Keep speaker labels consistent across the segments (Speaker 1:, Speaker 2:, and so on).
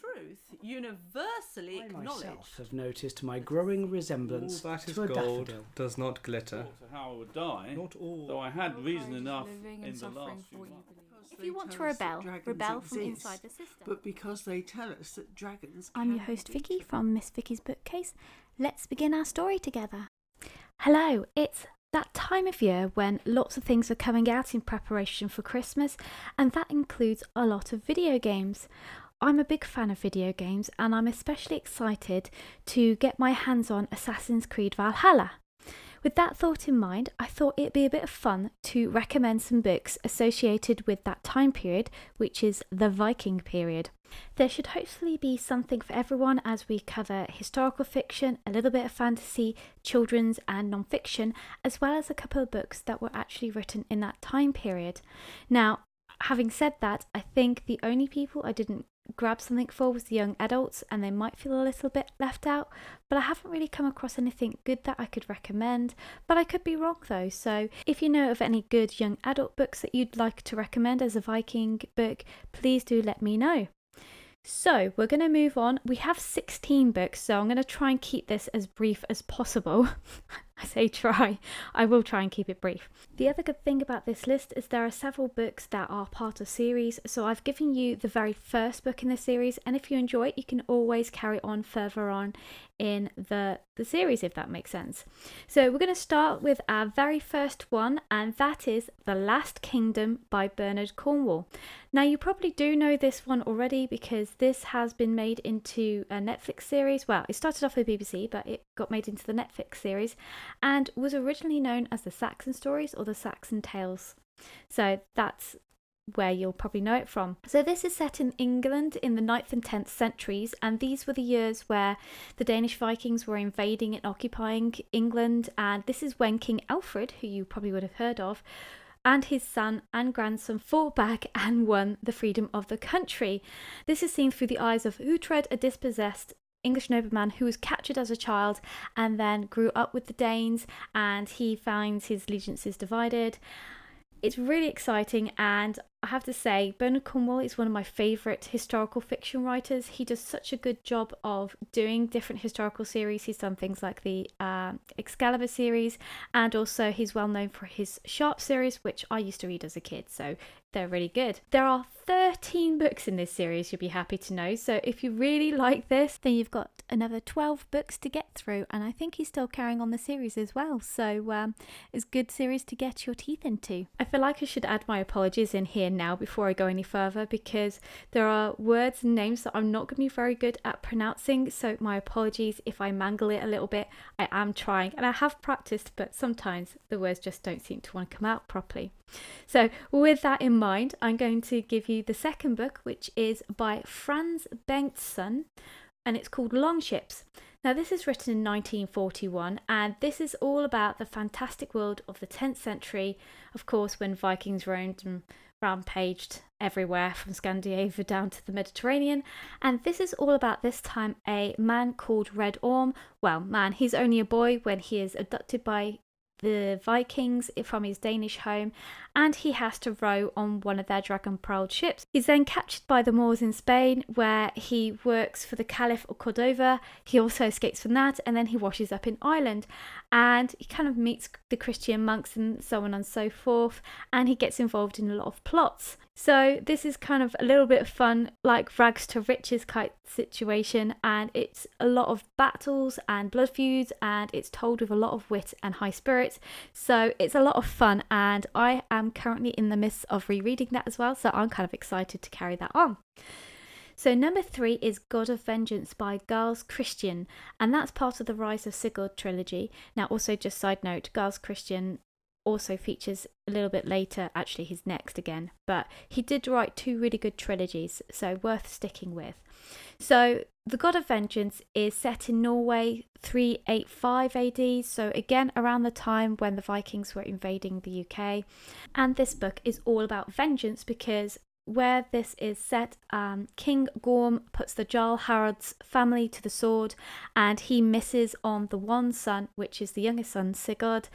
Speaker 1: truth universally
Speaker 2: I
Speaker 1: acknowledged.
Speaker 2: myself have noticed my growing resemblance
Speaker 3: All that is
Speaker 2: to a
Speaker 3: gold
Speaker 2: daffodil.
Speaker 3: does not glitter.
Speaker 4: to how I would die.
Speaker 3: Not all.
Speaker 4: Though I had reason enough
Speaker 5: living
Speaker 4: in
Speaker 5: and
Speaker 4: the
Speaker 5: suffering
Speaker 4: last
Speaker 5: for
Speaker 4: few
Speaker 5: what you
Speaker 4: months.
Speaker 5: believe.
Speaker 6: If you want to rebel, rebel from inside the system.
Speaker 7: But because they tell us that dragons.
Speaker 6: I'm your
Speaker 7: can
Speaker 6: host
Speaker 7: be
Speaker 6: Vicky from Miss Vicky's Bookcase. Let's begin our story together. Hello, it's that time of year when lots of things are coming out in preparation for Christmas, and that includes a lot of video games. I'm a big fan of video games, and I'm especially excited to get my hands on Assassin's Creed Valhalla. With that thought in mind, I thought it'd be a bit of fun to recommend some books associated with that time period, which is the Viking period. There should hopefully be something for everyone as we cover historical fiction, a little bit of fantasy, children's, and non fiction, as well as a couple of books that were actually written in that time period. Now, having said that, I think the only people I didn't grab something for was the young adults, and they might feel a little bit left out. But I haven't really come across anything good that I could recommend. But I could be wrong though. So if you know of any good young adult books that you'd like to recommend as a Viking book, please do let me know. So we're going to move on. We have 16 books, so I'm going to try and keep this as brief as possible. I say try, I will try and keep it brief. The other good thing about this list is there are several books that are part of series, so I've given you the very first book in the series, and if you enjoy it, you can always carry on further on in the, the series, if that makes sense. So we're going to start with our very first one, and that is The Last Kingdom by Bernard Cornwell. Now, you probably do know this one already because this has been made into a Netflix series. Well, it started off with BBC, but it got made into the Netflix series and was originally known as the Saxon Stories or the Saxon Tales. So that's where you'll probably know it from. So this is set in England in the 9th and 10th centuries and these were the years where the Danish Vikings were invading and occupying England and this is when King Alfred, who you probably would have heard of, and his son and grandson fought back and won the freedom of the country. This is seen through the eyes of Uhtred, a dispossessed English nobleman who was captured as a child and then grew up with the Danes and he finds his allegiances divided. It's really exciting and I have to say, Bernard Cornwell is one of my favourite historical fiction writers. He does such a good job of doing different historical series. He's done things like the uh, Excalibur series, and also he's well known for his Sharpe series, which I used to read as a kid, so they're really good. There are 13 books in this series, you'll be happy to know. So if you really like this, then you've got another 12 books to get through, and I think he's still carrying on the series as well. So um, it's a good series to get your teeth into. I feel like I should add my apologies in here now before I go any further because there are words and names that I'm not going to be very good at pronouncing. So, my apologies if I mangle it a little bit. I am trying and I have practiced, but sometimes the words just don't seem to want to come out properly. So, with that in mind, I'm going to give you the second book, which is by Franz Bengtsson and it's called Longships. Now, this is written in 1941, and this is all about the fantastic world of the 10th century, of course, when Vikings roamed and rampaged everywhere from Scandinavia down to the Mediterranean. And this is all about this time a man called Red Orm. Well, man, he's only a boy when he is abducted by the Vikings from his Danish home, and he has to row on one of their dragon prowed ships. He's then captured by the Moors in Spain, where he works for the Caliph of Cordova. He also escapes from that, and then he washes up in Ireland, and he kind of meets the Christian monks and so on and so forth, and he gets involved in a lot of plots. So this is kind of a little bit of fun, like rags to riches kind situation, and it's a lot of battles and blood feuds, and it's told with a lot of wit and high spirits. So it's a lot of fun, and I am currently in the midst of rereading that as well. So I'm kind of excited to carry that on. So number three is God of Vengeance by Giles Kristian, and that's part of the Rise of Sigurd trilogy. Now, also just side note, Giles Kristian also features a little bit later. Actually, he's next again, but he did write two really good trilogies, so worth sticking with. So, The God of Vengeance is set in Norway 385 AD, so again around the time when the Vikings were invading the UK. And this book is all about vengeance because where this is set, um, King Gorm puts the Jarl Harald's family to the sword and he misses on the one son, which is the youngest son, Sigurd.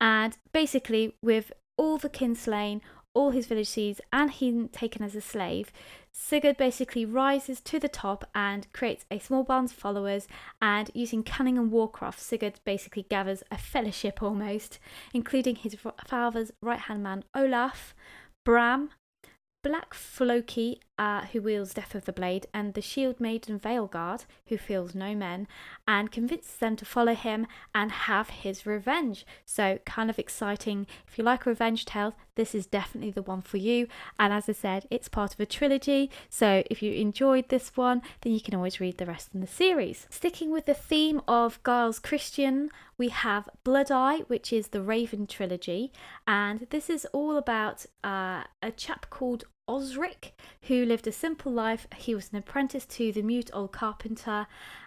Speaker 6: And basically, with all the kin slain, all his village seeds and he's taken as a slave, Sigurd basically rises to the top and creates a small band of followers. And using cunning and warcraft, Sigurd basically gathers a fellowship almost, including his father's right hand man Olaf, Bram, Black Floki, uh, who wields Death of the Blade, and the Shield Maiden Valgerd, who feels no men, and convinces them to follow him and have his revenge. So, kind of exciting. If you like revenge tales, this is definitely the one for you. And as I said, it's part of a trilogy. So, if you enjoyed this one, then you can always read the rest in the series. Sticking with the theme of Giles Kristian, we have Blood Eye, which is the Raven trilogy, and this is all about uh, a chap called Osric, who lived a simple life. He was an apprentice to the mute old carpenter,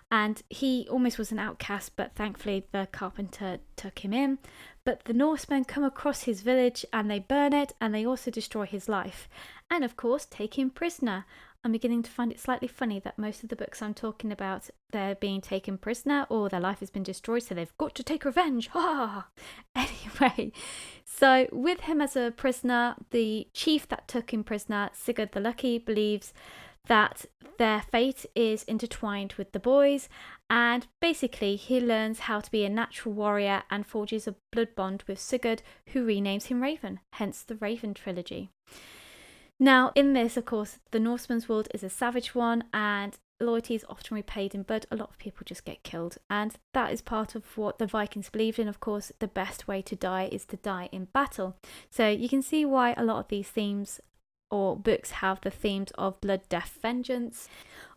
Speaker 6: and he almost was an outcast, but thankfully the carpenter took him in. But the Norsemen come across his village and they burn it, and they also destroy his life, and of course take him prisoner. I'm beginning to find it slightly funny that most of the books I'm talking about, they're being taken prisoner or their life has been destroyed, so they've got to take revenge. Ah! Anyway, so with him as a prisoner, the chief that took him prisoner, Sigurd the Lucky, believes that their fate is intertwined with the boys, and basically he learns how to be a natural warrior and forges a blood bond with Sigurd, who renames him Raven, hence the Raven trilogy. Now, in this, of course, the Norseman's world is a savage one, and loyalty is often repaid in blood. A lot of people just get killed, and that is part of what the Vikings believed in. Of course, the best way to die is to die in battle. So you can see why a lot of these themes or books have the themes of blood, death, vengeance.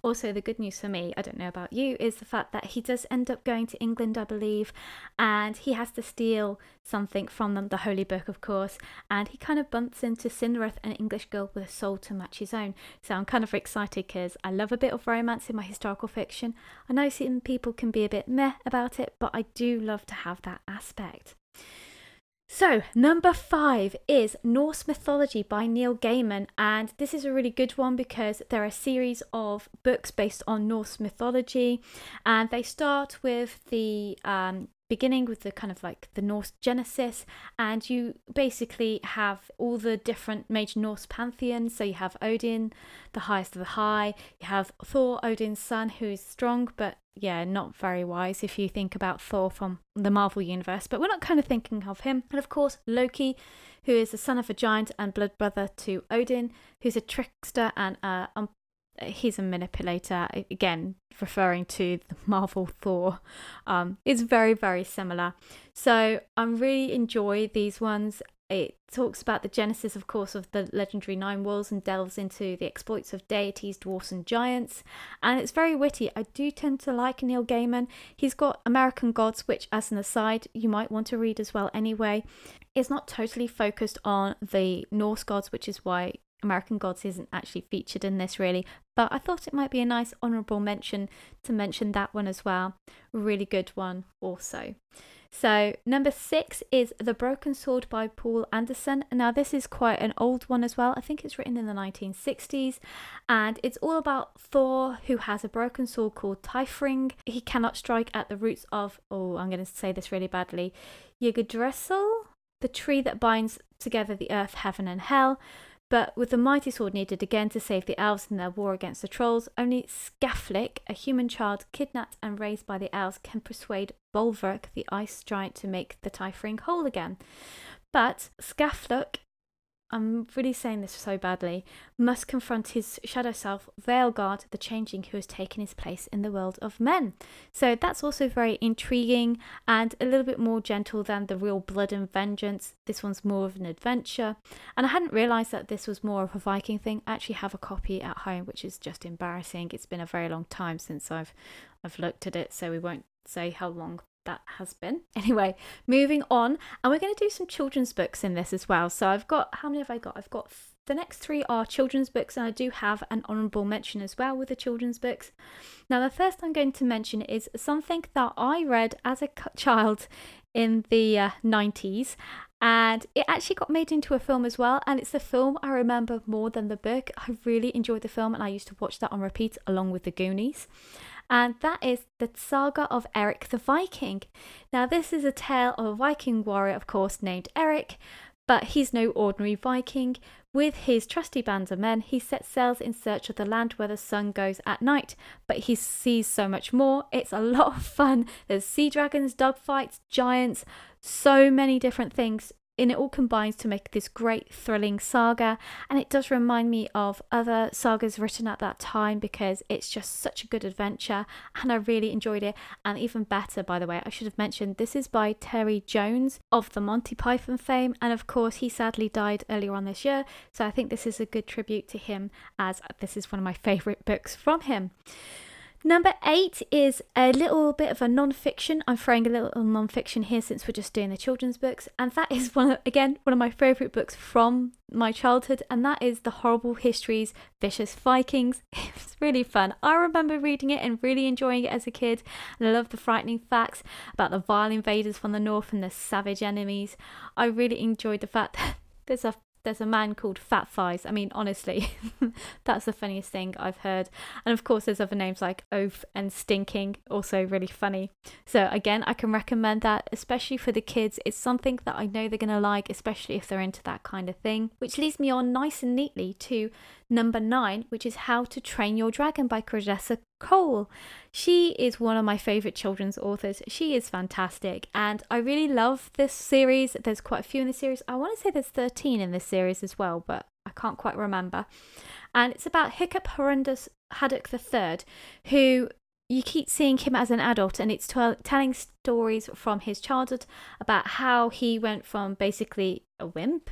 Speaker 6: Also, the good news for me, I don't know about you, is the fact that he does end up going to England, I believe, and he has to steal something from them, the Holy Book, of course, and he kind of bumps into Cynric, an English girl with a soul to match his own. So I'm kind of excited because I love a bit of romance in my historical fiction. I know some people can be a bit meh about it, but I do love to have that aspect. So, number five is Norse Mythology by Neil Gaiman, and this is a really good one because there are a series of books based on Norse mythology, and they start with the um, beginning with the kind of like the Norse Genesis, and you basically have all the different major Norse pantheons. So you have Odin, the highest of the high, you have Thor, Odin's son, who is strong but yeah, not very wise if you think about Thor from the Marvel Universe, but we're not kind of thinking of him. And of course, Loki, who is the son of a giant and blood brother to Odin, who's a trickster and uh, um, he's a manipulator. Again, referring to the Marvel Thor, um, it's very, very similar. So I really enjoy these ones. It talks about the genesis, of course, of the legendary Nine Worlds and delves into the exploits of deities, dwarfs, and giants. And it's very witty. I do tend to like Neil Gaiman. He's got American Gods, which, as an aside, you might want to read as well anyway. It's not totally focused on the Norse gods, which is why American Gods isn't actually featured in this really, but I thought it might be a nice honourable mention to mention that one as well. Really good one, also. So, number six is The Broken Sword by Poul Anderson. Now, this is quite an old one as well. I think it's written in the 1960s, and it's all about Thor, who has a broken sword called Tyrfing. He cannot strike at the roots of, oh, I'm going to say this really badly, Yggdrasil, the tree that binds together the earth, heaven, and hell. But with the mighty sword needed again to save the elves in their war against the trolls, only Skaflik, a human child kidnapped and raised by the elves, can persuade Bolverk, the ice giant, to make the Tyrfing whole again. But Skaflik I'm really saying this so badly, must confront his shadow self, Valgard, the changing who has taken his place in the world of men. So that's also very intriguing and a little bit more gentle than the real blood and vengeance. This one's more of an adventure. And I hadn't realised that this was more of a Viking thing. I actually have a copy at home, which is just embarrassing. It's been a very long time since I've I've looked at it, so we won't say how long that has been. Anyway, moving on, and we're going to do some children's books in this as well. So I've got, how many have I got? I've got the next three are children's books, and I do have an honourable mention as well with the children's books. Now, the first I'm going to mention is something that I read as a child in the uh, 90s, and it actually got made into a film as well. And it's the film I remember more than the book. I really enjoyed the film, and I used to watch that on repeat along with the Goonies and that is the saga of Erik the Viking. Now, this is a tale of a Viking warrior, of course, named Erik, But he's no ordinary Viking. With his trusty bands of men, he sets sails in search of the land where the sun goes at night. But he sees so much more. It's a lot of fun. There's sea dragons, dogfights, giants, so many different things and it all combines to make this great thrilling saga. And it does remind me of other sagas written at that time because it's just such a good adventure and I really enjoyed it. And even better by the way I should have mentioned this is by Terry Jones of the Monty Python fame. And of course he sadly died earlier on this year. So I think this is a good tribute to him as this is one of my favorite books from him Number eight is a little bit of a non fiction. I'm throwing a little non fiction here since we're just doing the children's books. And that is one of, again, one of my favourite books from my childhood. And that is The Horrible Histories Vicious Vikings. It's really fun. I remember reading it and really enjoying it as a kid. And I love the frightening facts about the vile invaders from the north and the savage enemies. I really enjoyed the fact that there's a there's a man called Fat Thighs. I mean, honestly, that's the funniest thing I've heard. And of course, there's other names like Oaf and Stinking, also really funny. So, again, I can recommend that, especially for the kids. It's something that I know they're going to like, especially if they're into that kind of thing. Which leads me on nice and neatly to number nine, which is How to Train Your Dragon by Cressida Cowell. She is one of my favourite children's authors. She is fantastic, and I really love this series. There's quite a few in the series. I want to say there's 13 in this series as well, but I can't quite remember. And it's about Hiccup Horrendous Haddock III, who you keep seeing him as an adult, and it's t- telling stories from his childhood about how he went from basically a wimp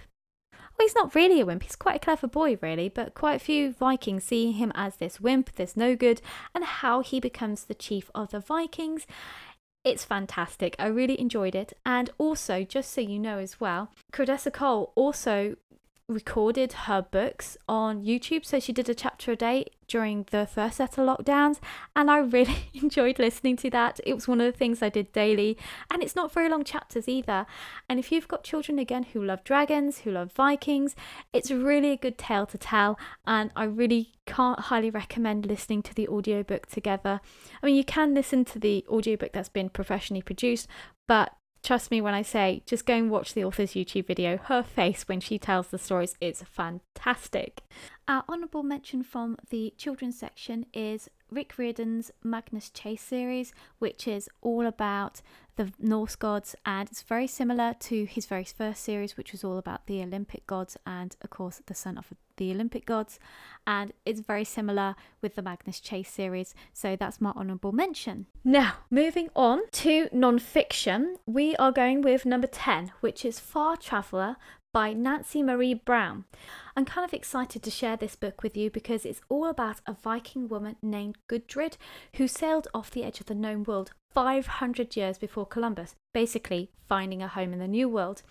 Speaker 6: he's not really a wimp. He's quite a clever boy, really, but quite a few Vikings see him as this wimp, this no good, and how he becomes the chief of the Vikings. It's fantastic. I really enjoyed it. And also, just so you know as well, Cressida Cowell also recorded her books on YouTube. So she did a chapter a day during the first set of lockdowns, and I really enjoyed listening to that. It was one of the things I did daily, and it's not very long chapters either. And if you've got children again who love dragons, who love Vikings, it's really a good tale to tell, and I really can't highly recommend listening to the audiobook together. I mean, you can listen to the audiobook that's been professionally produced, but Trust me when I say, just go and watch the author's YouTube video. Her face when she tells the stories is fantastic. Our honourable mention from the children's section is Rick Riordan's Magnus Chase series, which is all about the Norse gods, and it's very similar to his very first series, which was all about the Olympic gods and, of course, the son of the Olympic gods. And it's very similar with the Magnus Chase series, so that's my honourable mention. Now, moving on to non fiction, we are going with number 10, which is Far Traveller by Nancy Marie Brown. I'm kind of excited to share this book with you because it's all about a Viking woman named Gudrid who sailed off the edge of the known world 500 years before Columbus, basically finding a home in the New World.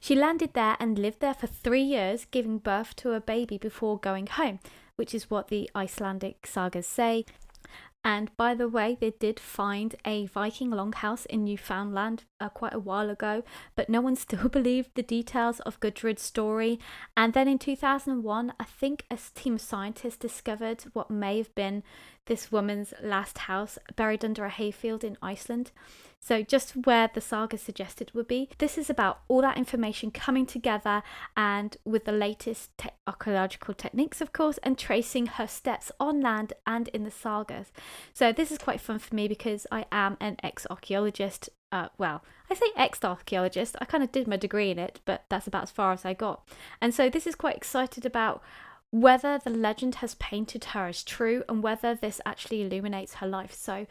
Speaker 6: She landed there and lived there for three years, giving birth to a baby before going home, which is what the Icelandic sagas say. And by the way, they did find a Viking longhouse in Newfoundland uh, quite a while ago, but no one still believed the details of Gudrid's story. And then in 2001, I think a team of scientists discovered what may have been this woman's last house buried under a hayfield in Iceland. So, just where the saga suggested would be. This is about all that information coming together and with the latest te- archaeological techniques, of course, and tracing her steps on land and in the sagas. So, this is quite fun for me because I am an ex archaeologist. Uh, well, I say ex archaeologist, I kind of did my degree in it, but that's about as far as I got. And so, this is quite excited about whether the legend has painted her as true and whether this actually illuminates her life. So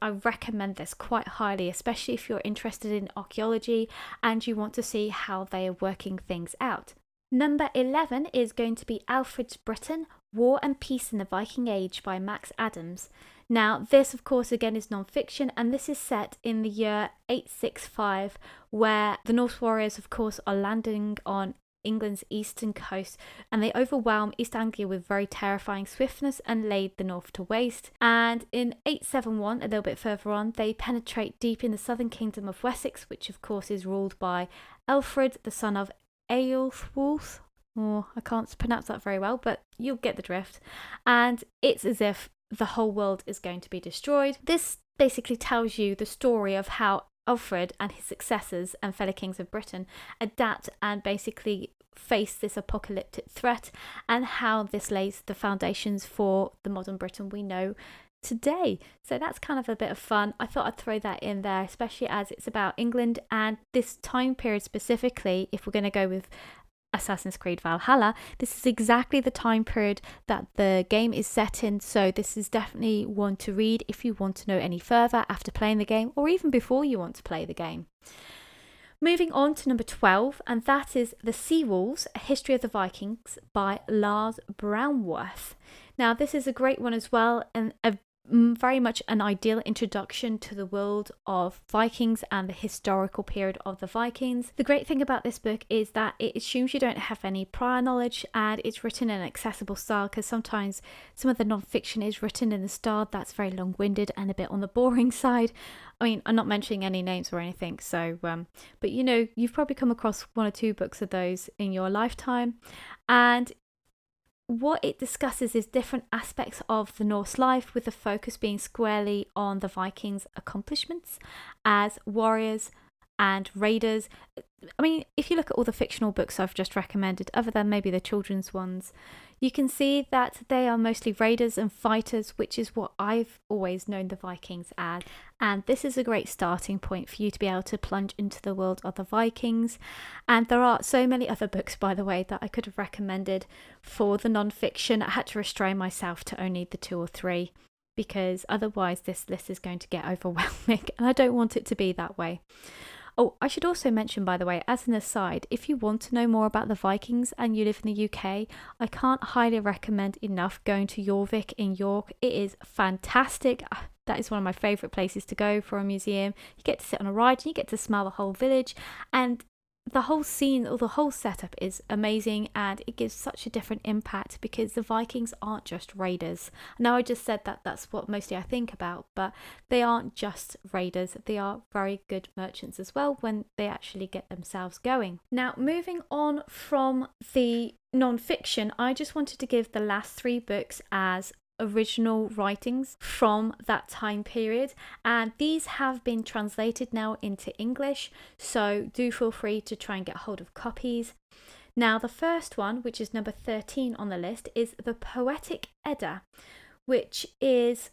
Speaker 6: I recommend this quite highly, especially if you're interested in archaeology and you want to see how they are working things out. Number 11 is going to be Alfred's Britain War and Peace in the Viking Age by Max Adams. Now, this, of course, again is non fiction, and this is set in the year 865, where the Norse warriors, of course, are landing on England's eastern coast, and they overwhelmed East Anglia with very terrifying swiftness and laid the north to waste. And in 871, a little bit further on, they penetrate deep in the southern kingdom of Wessex, which of course is ruled by Alfred, the son of Aelfwulf. Oh, I can't pronounce that very well, but you'll get the drift. And it's as if the whole world is going to be destroyed. This basically tells you the story of how Alfred and his successors and fellow kings of Britain adapt and basically face this apocalyptic threat and how this lays the foundations for the modern Britain we know today. So that's kind of a bit of fun. I thought I'd throw that in there, especially as it's about England and this time period specifically. If we're going to go with Assassin's Creed Valhalla, this is exactly the time period that the game is set in. So, this is definitely one to read if you want to know any further after playing the game or even before you want to play the game. Moving on to number 12, and that is The Sea Wolves A History of the Vikings by Lars Brownworth. Now, this is a great one as well, and a very much an ideal introduction to the world of Vikings and the historical period of the Vikings. The great thing about this book is that it assumes you don't have any prior knowledge and it's written in an accessible style because sometimes some of the non-fiction is written in a style that's very long-winded and a bit on the boring side. I mean, I'm not mentioning any names or anything, so um, but you know, you've probably come across one or two books of those in your lifetime, and what it discusses is different aspects of the Norse life, with the focus being squarely on the Vikings' accomplishments as warriors and raiders. I mean, if you look at all the fictional books I've just recommended, other than maybe the children's ones, you can see that they are mostly raiders and fighters, which is what I've always known the Vikings as. And this is a great starting point for you to be able to plunge into the world of the Vikings. And there are so many other books, by the way, that I could have recommended for the non fiction. I had to restrain myself to only the two or three because otherwise this list is going to get overwhelming and I don't want it to be that way. Oh, I should also mention, by the way, as an aside, if you want to know more about the Vikings and you live in the UK, I can't highly recommend enough going to Jorvik in York. It is fantastic. Ah, that is one of my favourite places to go for a museum. You get to sit on a ride and you get to smell the whole village. And the whole scene or the whole setup is amazing and it gives such a different impact because the Vikings aren't just raiders. Now I just said that that's what mostly I think about, but they aren't just raiders. They are very good merchants as well when they actually get themselves going. Now moving on from the non-fiction, I just wanted to give the last three books as original writings from that time period. And these have been translated now into English. So do feel free to try and get hold of copies. Now the first one which is number 13 on the list is the Poetic Edda which is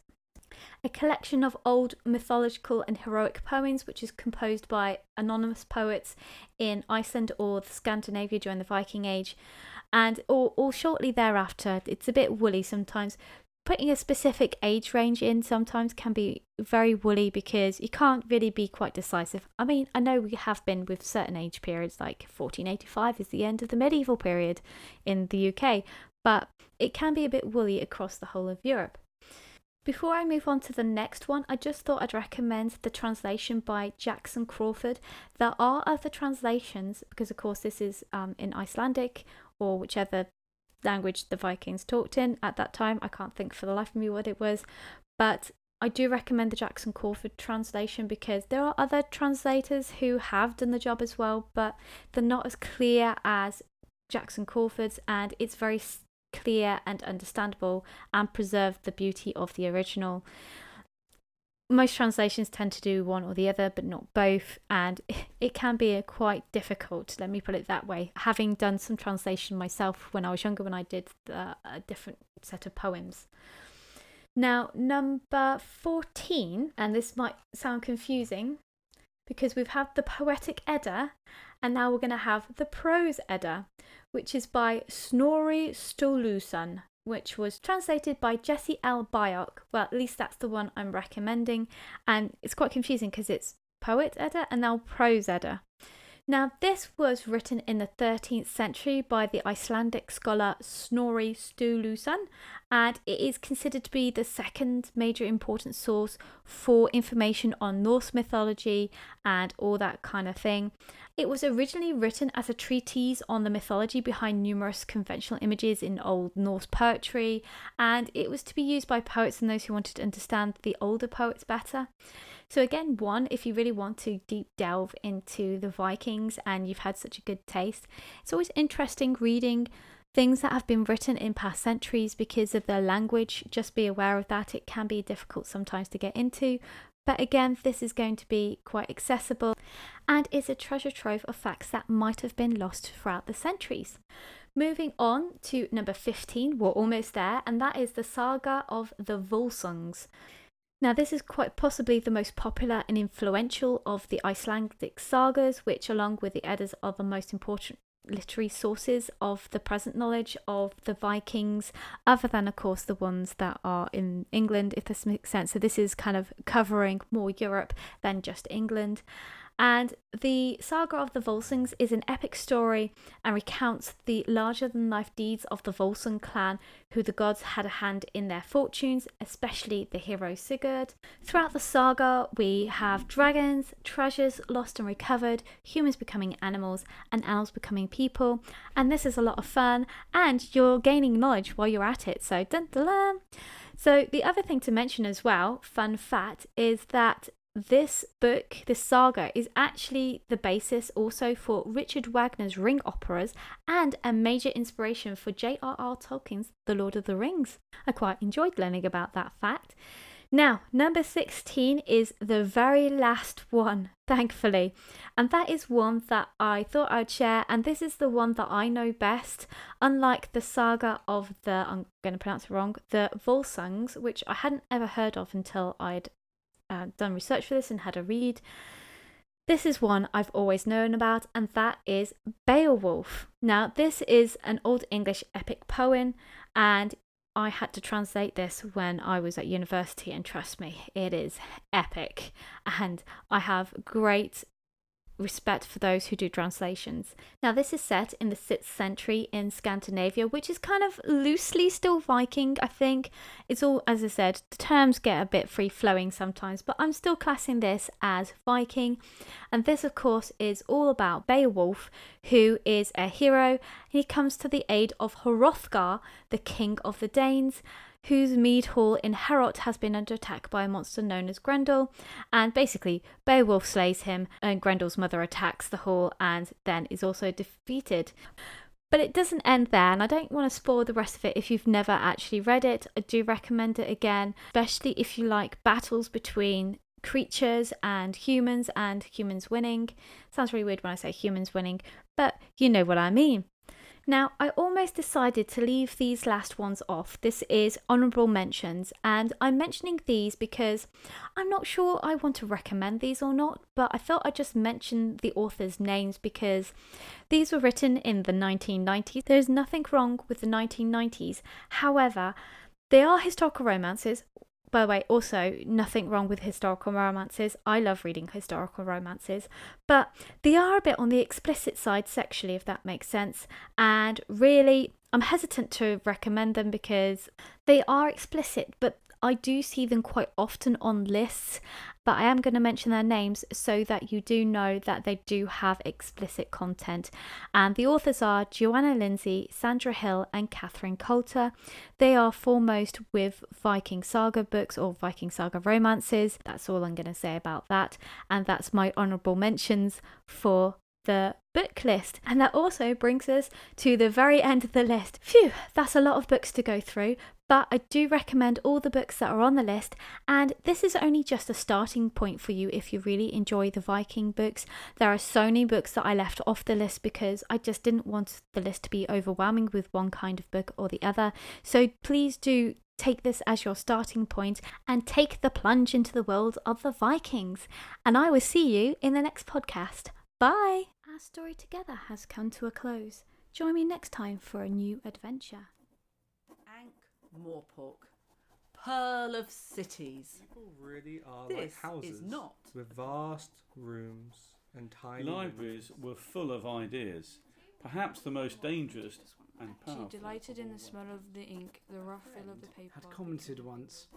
Speaker 6: a collection of old mythological and heroic poems which is composed by anonymous poets in Iceland or Scandinavia during the Viking Age. And or, or shortly thereafter it's a bit woolly sometimes putting a specific age range in sometimes can be very woolly because you can't really be quite decisive. I mean, I know we have been with certain age periods, like 1485 is the end of the medieval period in the UK, but it can be a bit woolly across the whole of Europe. Before I move on to the next one, I just thought I'd recommend the translation by Jackson Crawford. There are other translations, because of course this is um, in Icelandic or whichever language the Vikings talked in at that time. I can't think for the life of me what it was, but I do recommend the Jackson Crawford translation because there are other translators who have done the job as well, but they're not as clear as Jackson Crawford's, and it's very clear and understandable and preserve the beauty of the original most translations tend to do one or the other, but not both, and it can be quite difficult. Let me put it that way. Having done some translation myself when I was younger, when I did the, a different set of poems. Now, number 14, and this might sound confusing because we've had the Poetic Edda, and now we're going to have the Prose Edda, which is by Snorri Sturluson which was translated by Jesse L. Byock. Well, at least that's the one I'm recommending. And it's quite confusing because it's Poet Edda and now Prose Edda. Now, this was written in the 13th century by the Icelandic scholar Snorri Sturluson, and it is considered to be the second major important source for information on Norse mythology and all that kind of thing. It was originally written as a treatise on the mythology behind numerous conventional images in Old Norse poetry, and it was to be used by poets and those who wanted to understand the older poets better. So, again, one, if you really want to deep delve into the Vikings and you've had such a good taste, it's always interesting reading things that have been written in past centuries because of their language. Just be aware of that. It can be difficult sometimes to get into, But again, this is going to be quite accessible and is a treasure trove of facts that might have been lost throughout the centuries. Moving on to number 15, we're almost there, and that is the saga of the Volsungs. Now, this is quite possibly the most popular and influential of the Icelandic sagas, which, along with the Eddas, are the most important literary sources of the present knowledge of the Vikings, other than, of course, the ones that are in England, if this makes sense. So, this is kind of covering more Europe than just England. And the Saga of the Volsungs is an epic story and recounts the larger than life deeds of the Volsung clan, who the gods had a hand in their fortunes, especially the hero Sigurd. Throughout the saga, we have dragons, treasures lost and recovered, humans becoming animals, and animals becoming people. And this is a lot of fun, and you're gaining knowledge while you're at it. So, dun dun dun. So, the other thing to mention as well, fun fact, is that this book, this saga, is actually the basis also for Richard Wagner's Ring operas and a major inspiration for J.R.R. Tolkien's The Lord of the Rings. I quite enjoyed learning about that fact. Now, number 16 is the very last one, thankfully, and that is one that I thought I'd share, and this is the one that I know best, unlike the saga of the, I'm going to pronounce it wrong, the Volsungs, which I hadn't ever heard of until I'd uh, done research for this and had a read. This is one I've always known about, and that is Beowulf. Now, this is an Old English epic poem, and I had to translate this when I was at university, and trust me, it is epic. And I have great respect for those who do translations. Now, this is set in the 6th century in Scandinavia, which is kind of loosely still Viking, I think. It's all, as I said, the terms get a bit free flowing sometimes, but I'm still classing this as Viking. And this, of course, is all about Beowulf, who is a hero. He comes to the aid of Hrothgar, the king of the Danes whose mead hall in Heorot has been under attack by a monster known as Grendel. And basically, Beowulf slays him, and Grendel's mother attacks the hall and then is also defeated. But it doesn't end there, and I don't want to spoil the rest of it if you've never actually read it. I do recommend it again, especially if you like battles between creatures and humans and humans winning. Sounds really weird when I say humans winning, but you know what I mean. Now, I almost decided to leave these last ones off. This is honourable mentions, and I'm mentioning these because I'm not sure I want to recommend these or not, but I thought I'd just mention the authors' names because these were written in the 1990s. There's nothing wrong with the 1990s. However, they are historical romances, by the way, also nothing wrong with historical romances. I love reading historical romances, but they are a bit on the explicit side sexually, if that makes sense. And really, I'm hesitant to recommend them because they are explicit, but I do see them quite often on lists, but I am going to mention their names so that you do know that they do have explicit content. And the authors are Johanna Lindsey, Sandra Hill, and Catherine Coulter. They are foremost with Viking saga books or Viking saga romances. That's all I'm going to say about that. And that's my honourable mentions for the book list. And that also brings us to the very end of the list. Phew, that's a lot of books to go through, but I do recommend all the books that are on the list. And this is only just a starting point for you if you really enjoy the Viking books. There are so many books that I left off the list because I just didn't want the list to be overwhelming with one kind of book or the other. So please do take this as your starting point and take the plunge into the world of the Vikings. And I will see you in the next podcast. Bye! Our story together has come to a close. Join me next time for a new adventure.
Speaker 1: Ankh Morpork, pearl of cities.
Speaker 3: People really are
Speaker 1: This
Speaker 3: like houses
Speaker 1: is not.
Speaker 3: with vast rooms and tiny
Speaker 4: Libraries were full of ideas, perhaps the most dangerous and
Speaker 5: She
Speaker 4: powerful.
Speaker 5: delighted in the smell of the ink, the rough feel of the paper.
Speaker 2: Had commented once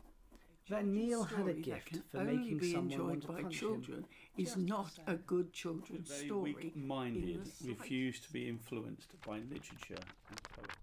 Speaker 2: that Neil had a gift for
Speaker 7: only
Speaker 2: making
Speaker 7: be
Speaker 2: someone
Speaker 7: enjoyed
Speaker 2: want to
Speaker 7: by
Speaker 2: punch
Speaker 7: children
Speaker 2: him.
Speaker 7: is
Speaker 2: Just
Speaker 7: not
Speaker 2: so.
Speaker 7: a good children's
Speaker 4: very
Speaker 7: story.
Speaker 4: weak-minded
Speaker 7: in the
Speaker 4: refused to be influenced by literature and poetry.